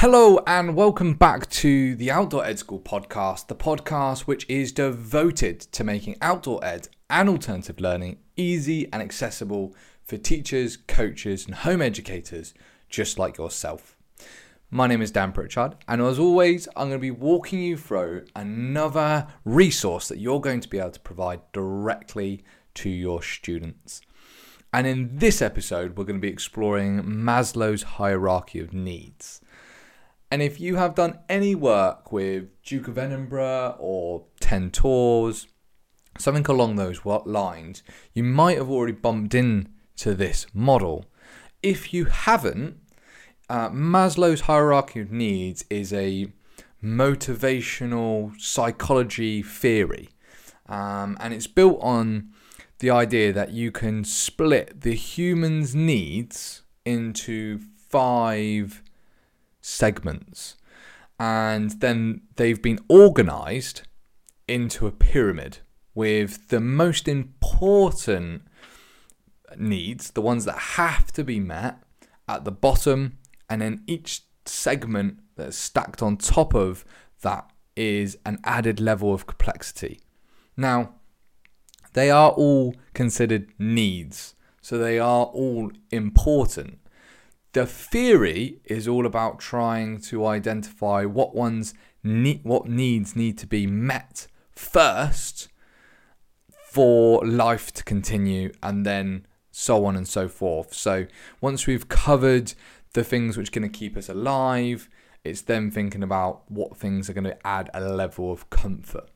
Hello and welcome back to the Outdoor Ed School podcast, the podcast which is devoted to making outdoor ed and alternative learning easy and accessible for teachers, coaches, and home educators just like yourself. My name is Dan Pritchard, and as always, I'm going to be walking you through another resource that you're going to be able to provide directly to your students. And in this episode, we're going to be exploring Maslow's hierarchy of needs. And if you have done any work with Duke of Edinburgh or Ten Tors, something along those lines, you might have already bumped into this model. If you haven't, uh, Maslow's hierarchy of needs is a motivational psychology theory, um, and it's built on the idea that you can split the human's needs into five segments. And then they've been organized into a pyramid with the most important needs, the ones that have to be met, at the bottom, and then each segment that's stacked on top of that is an added level of complexity. Now, they are all considered needs, so they are all important. The theory is all about trying to identify what one's ne- what needs need to be met first for life to continue and then so on and so forth. So once we've covered the things which are going to keep us alive, it's then thinking about what things are going to add a level of comfort.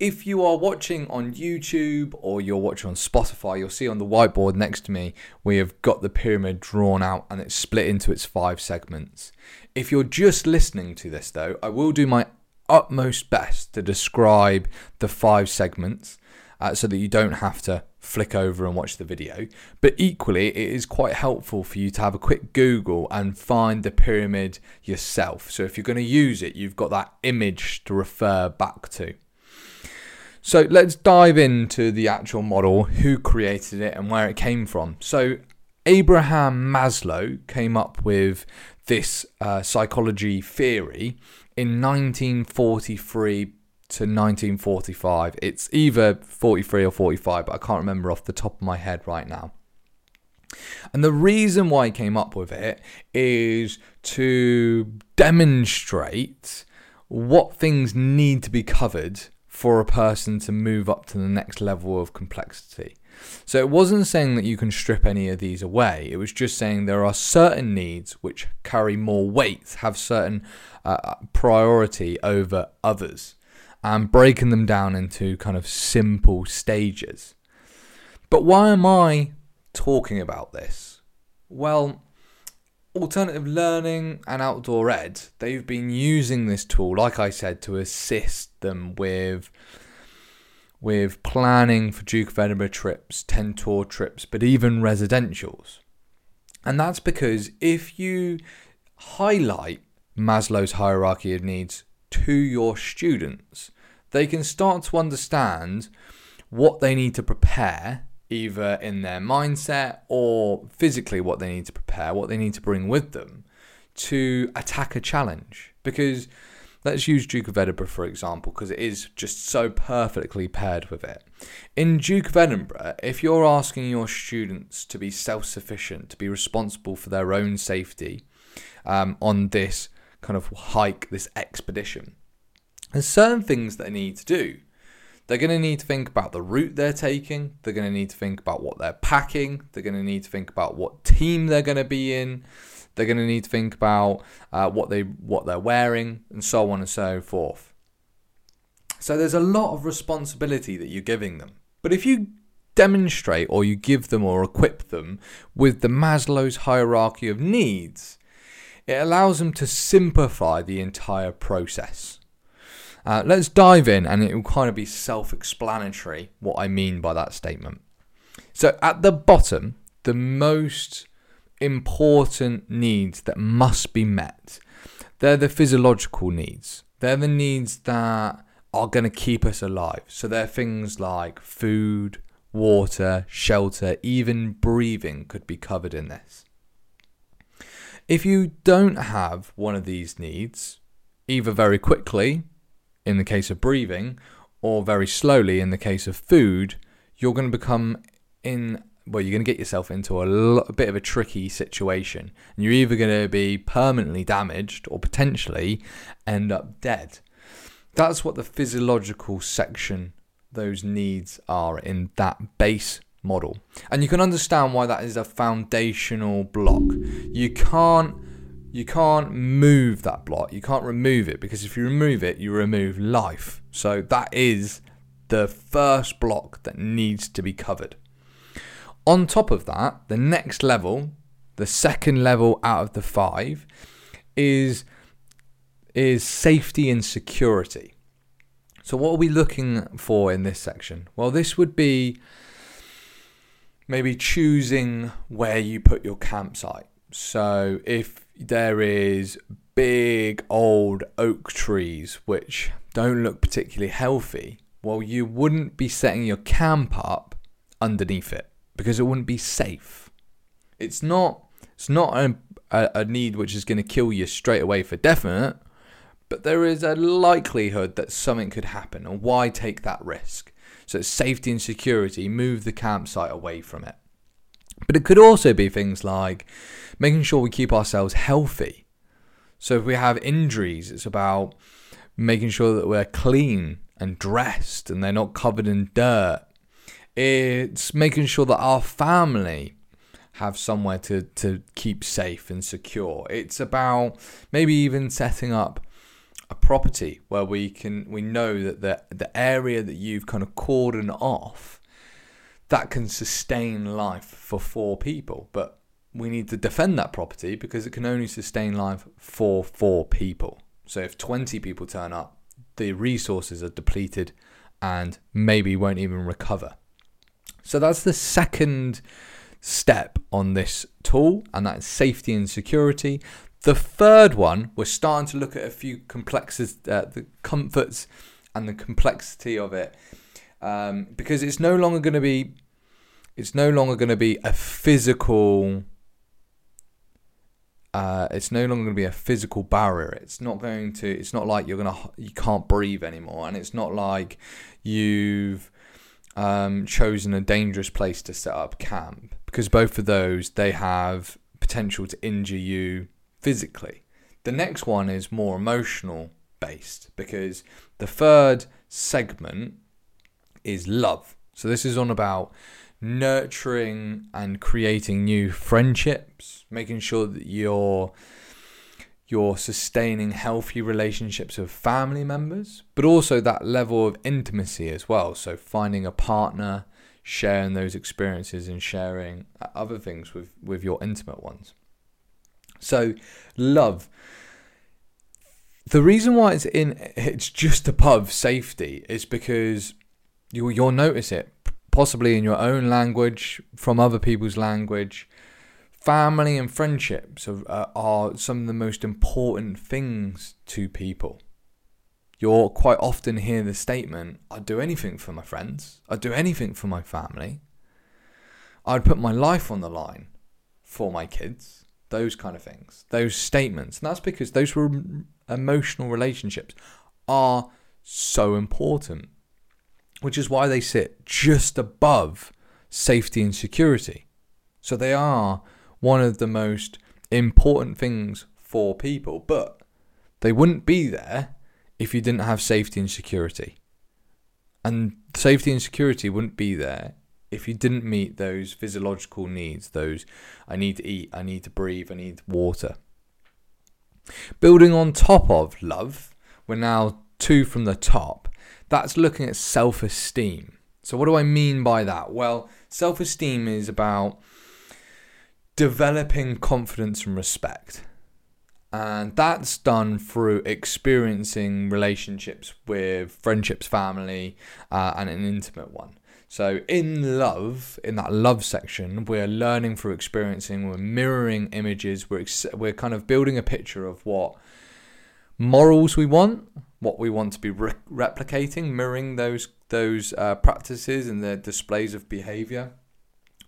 If you are watching on YouTube or you're watching on Spotify, you'll see on the whiteboard next to me, we have got the pyramid drawn out and it's split into its five segments. If you're just listening to this, though, I will do my utmost best to describe the five segments uh, so that you don't have to flick over and watch the video. But equally, it is quite helpful for you to have a quick Google and find the pyramid yourself. So if you're going to use it, you've got that image to refer back to. So let's dive into the actual model, who created it, and where it came from. So Abraham Maslow came up with this uh, psychology theory in 1943 to 1945. It's either 43 or 45, but I can't remember off the top of my head right now. And the reason why he came up with it is to demonstrate what things need to be covered for a person to move up to the next level of complexity. So it wasn't saying that you can strip any of these away. It was just saying there are certain needs which carry more weight, have certain uh, priority over others, and breaking them down into kind of simple stages. But why am I talking about this? Well, alternative learning and outdoor ed, they've been using this tool, like I said, to assist them with with planning for Duke of Edinburgh trips, Ten Tor trips, but even residentials. And that's because if you highlight Maslow's hierarchy of needs to your students, they can start to understand what they need to prepare either in their mindset or physically what they need to prepare, what they need to bring with them to attack a challenge. Because let's use Duke of Edinburgh for example, because it is just so perfectly paired with it. In Duke of Edinburgh, if you're asking your students to be self sufficient, to be responsible for their own safety um, on this kind of hike, this expedition, there's certain things that they need to do. They're going to need to think about the route they're taking. They're going to need to think about what they're packing. They're going to need to think about what team they're going to be in. They're going to need to think about uh, what they what they're wearing and so on and so forth. So there's a lot of responsibility that you're giving them. But if you demonstrate or you give them or equip them with the Maslow's hierarchy of needs, it allows them to simplify the entire process. Uh, let's dive in, and it will kind of be self explanatory what I mean by that statement. So, at the bottom, the most important needs that must be met they're the physiological needs, they're the needs that are going to keep us alive. So, they're things like food, water, shelter, even breathing could be covered in this. If you don't have one of these needs, either very quickly, in the case of breathing, or very slowly, in the case of food, you're going to become in well, you're going to get yourself into a, lo- a bit of a tricky situation. And you're either going to be permanently damaged or potentially end up dead. That's what the physiological section, those needs are in that base model. And you can understand why that is a foundational block. You can't you can't move that block. You can't remove it because if you remove it, you remove life. So that is the first block that needs to be covered. On top of that, the next level, the second level out of the 5 is is safety and security. So what are we looking for in this section? Well, this would be maybe choosing where you put your campsite. So if there is big old oak trees which don't look particularly healthy, well, you wouldn't be setting your camp up underneath it because it wouldn't be safe. It's not. It's not a, a, a need which is going to kill you straight away for definite, but there is a likelihood that something could happen. And why take that risk? So safety and security, move the campsite away from it. But it could also be things like making sure we keep ourselves healthy. So if we have injuries, it's about making sure that we're clean and dressed and they're not covered in dirt. It's making sure that our family have somewhere to, to keep safe and secure. It's about maybe even setting up a property where we can we know that the the area that you've kind of cordoned off that can sustain life for four people but we need to defend that property because it can only sustain life for four people. So if 20 people turn up the resources are depleted and maybe won't even recover. So that's the second step on this tool and that's safety and security. The third one, we're starting to look at a few complexities, uh, the comforts and the complexity of it, um, because it's no longer going to be, it's no longer going to be a physical. Uh, it's no longer going to be a physical barrier. It's not going to. It's not like you're gonna. You can't breathe anymore, and it's not like you've um, chosen a dangerous place to set up camp because both of those they have potential to injure you physically. The next one is more emotional based because the third segment is love. So this is on about nurturing and creating new friendships, making sure that you're you're sustaining healthy relationships with family members, but also that level of intimacy as well. So finding a partner, sharing those experiences and sharing other things with with your intimate ones. So, love. The reason why it's in it's just above safety is because you you'll notice it possibly in your own language from other people's language. Family and friendships are, uh, are some of the most important things to people. You'll quite often hear the statement, I'd do anything for my friends, I'd do anything for my family, I'd put my life on the line for my kids those kind of things, those statements. And that's because those emotional relationships are so important, which is why they sit just above safety and security. So they are one of the most important things for people, but they wouldn't be there if you didn't have safety and security. And safety and security wouldn't be there if you didn't meet those physiological needs, those I need to eat, I need to breathe, I need water. Building on top of love, we're now two from the top. That's looking at self esteem. So, what do I mean by that? Well, self esteem is about developing confidence and respect. And that's done through experiencing relationships with friendships, family, uh, and an intimate one. So in love, in that love section, we're learning through experiencing, we're mirroring images, we're ex- we're kind of building a picture of what morals we want, what we want to be re- replicating, mirroring those those uh, practices and the displays of behavior.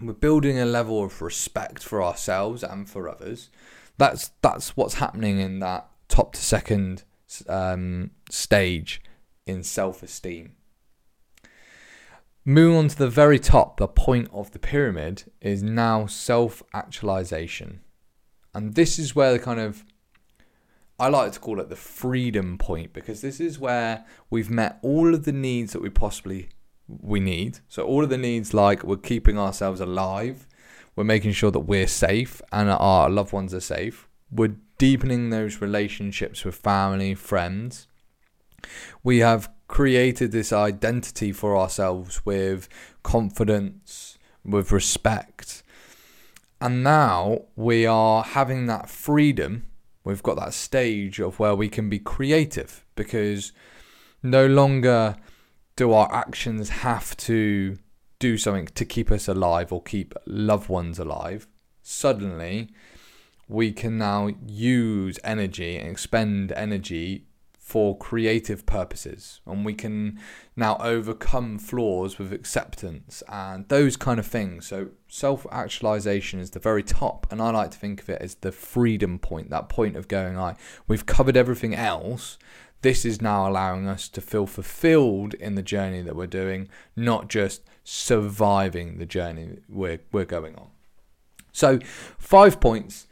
We're building a level of respect for ourselves and for others. That's that's what's happening in that top to second um, stage in self esteem. Moving on to the very top, the point of the pyramid is now self actualization. And this is where the kind of I like to call it the freedom point because this is where we've met all of the needs that we possibly we need. So all of the needs like we're keeping ourselves alive, we're making sure that we're safe and our loved ones are safe. We're deepening those relationships with family, friends. We have created this identity for ourselves with confidence, with respect. And now we are having that freedom. We've got that stage of where we can be creative because no longer do our actions have to do something to keep us alive or keep loved ones alive. Suddenly, we can now use energy and expend energy for creative purposes. And we can now overcome flaws with acceptance and those kind of things. So self-actualization is the very top and i like to think of it as the freedom point that point of going i we've covered everything else. This is now allowing us to feel fulfilled in the journey that we're doing not just surviving the journey we're, we're going on. So five points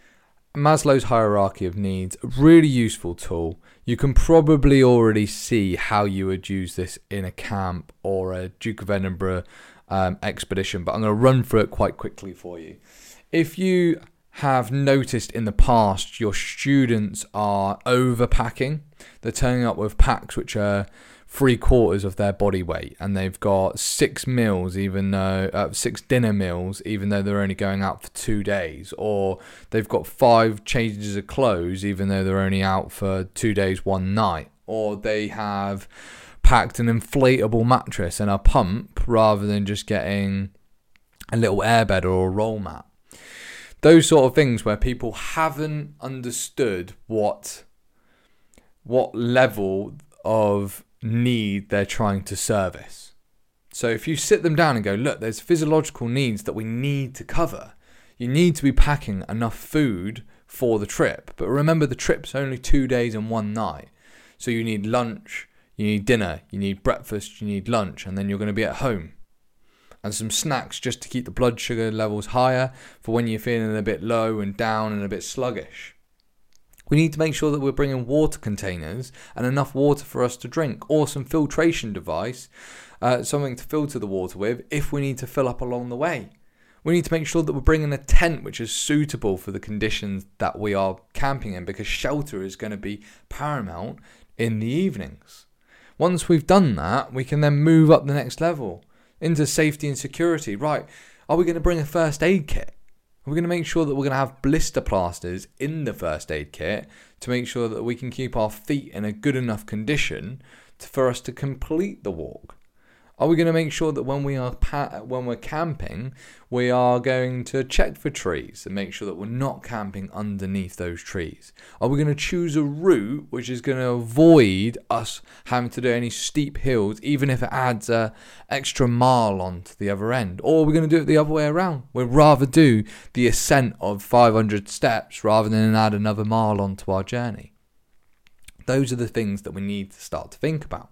Maslow's hierarchy of needs, a really useful tool. You can probably already see how you would use this in a camp or a Duke of Edinburgh um, expedition, but I'm going to run through it quite quickly for you. If you have noticed in the past your students are overpacking, they're turning up with packs which are three quarters of their body weight, and they've got six meals, even though uh, six dinner meals, even though they're only going out for two days, or they've got five changes of clothes, even though they're only out for two days, one night, or they have packed an inflatable mattress and a pump rather than just getting a little airbed or a roll mat. Those sort of things where people haven't understood what what level of need they're trying to service. So if you sit them down and go, look, there's physiological needs that we need to cover. You need to be packing enough food for the trip. But remember, the trip's only two days and one night. So you need lunch, you need dinner, you need breakfast, you need lunch, and then you're going to be at home. And some snacks just to keep the blood sugar levels higher for when you're feeling a bit low and down and a bit sluggish. We need to make sure that we're bringing water containers and enough water for us to drink, or some filtration device, uh, something to filter the water with if we need to fill up along the way. We need to make sure that we're bringing a tent which is suitable for the conditions that we are camping in because shelter is going to be paramount in the evenings. Once we've done that, we can then move up the next level into safety and security. Right, are we going to bring a first aid kit? We're going to make sure that we're going to have blister plasters in the first aid kit to make sure that we can keep our feet in a good enough condition to, for us to complete the walk. Are we going to make sure that when we are pa- when we're camping, we are going to check for trees and make sure that we're not camping underneath those trees? Are we going to choose a route which is going to avoid us having to do any steep hills, even if it adds a extra mile on to the other end? Or are we going to do it the other way around? We'd rather do the ascent of 500 steps rather than add another mile onto our journey. Those are the things that we need to start to think about.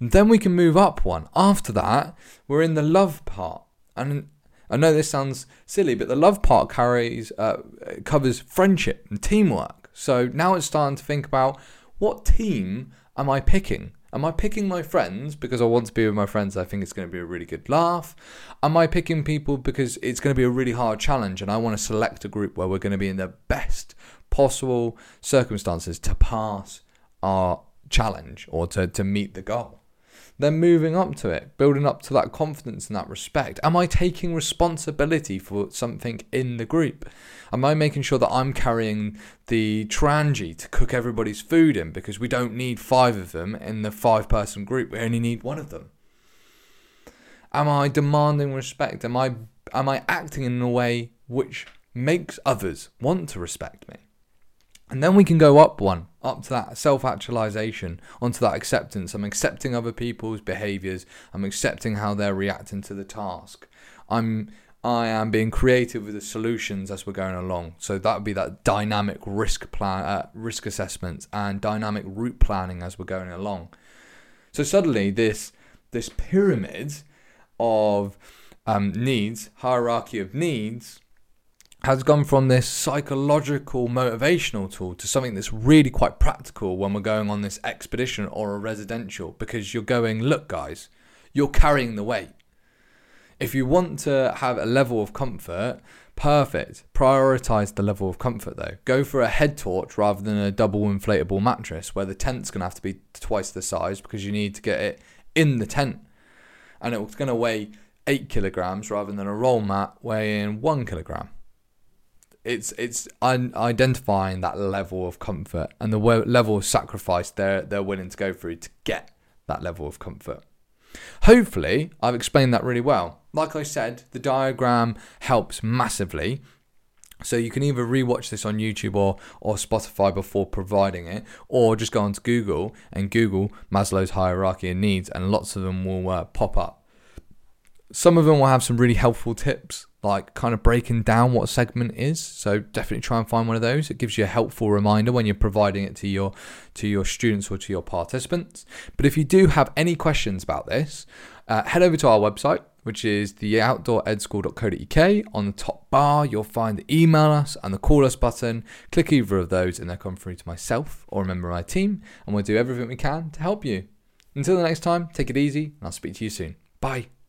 Then we can move up one. After that, we're in the love part. And I know this sounds silly, but the love part carries uh, covers friendship and teamwork. So now it's starting to think about what team am I picking? Am I picking my friends because I want to be with my friends? I think it's going to be a really good laugh. Am I picking people because it's going to be a really hard challenge and I want to select a group where we're going to be in the best possible circumstances to pass our challenge or to, to meet the goal? Then moving up to it, building up to that confidence and that respect. Am I taking responsibility for something in the group? Am I making sure that I'm carrying the Trangia to cook everybody's food in because we don't need five of them in the five person group, we only need one of them? Am I demanding respect? Am I am I acting in a way which makes others want to respect me? And then we can go up one, up to that self actualization, onto that acceptance. I'm accepting other people's behaviors. I'm accepting how they're reacting to the task. I'm I am being creative with the solutions as we're going along. So that would be that dynamic risk plan, uh, risk assessment, and dynamic route planning as we're going along. So suddenly, this this pyramid of um, needs, hierarchy of needs, has gone from this psychological motivational tool to something that's really quite practical when we're going on this expedition or a residential because you're going, look, guys, you're carrying the weight. If you want to have a level of comfort, perfect. Prioritize the level of comfort though. Go for a head torch rather than a double inflatable mattress where the tent's going to have to be twice the size because you need to get it in the tent. And it's going to weigh eight kilograms rather than a roll mat weighing one kilogram it's it's un- identifying that level of comfort and the level of sacrifice they're they're willing to go through to get that level of comfort. Hopefully, I've explained that really well. Like I said, the diagram helps massively. So you can either rewatch this on YouTube or, or Spotify before providing it, or just go onto Google and Google Maslow's hierarchy of needs, and lots of them will uh, pop up. Some of them will have some really helpful tips like kind of breaking down what a segment is. So definitely try and find one of those. It gives you a helpful reminder when you're providing it to your to your students or to your participants. But if you do have any questions about this, uh, head over to our website, which is theoutdooredschool.co.uk. On the top bar, you'll find the email us and the call us button. Click either of those, and they'll come through to myself or a member of my team, and we'll do everything we can to help you. Until the next time, take it easy, and I'll speak to you soon. Bye.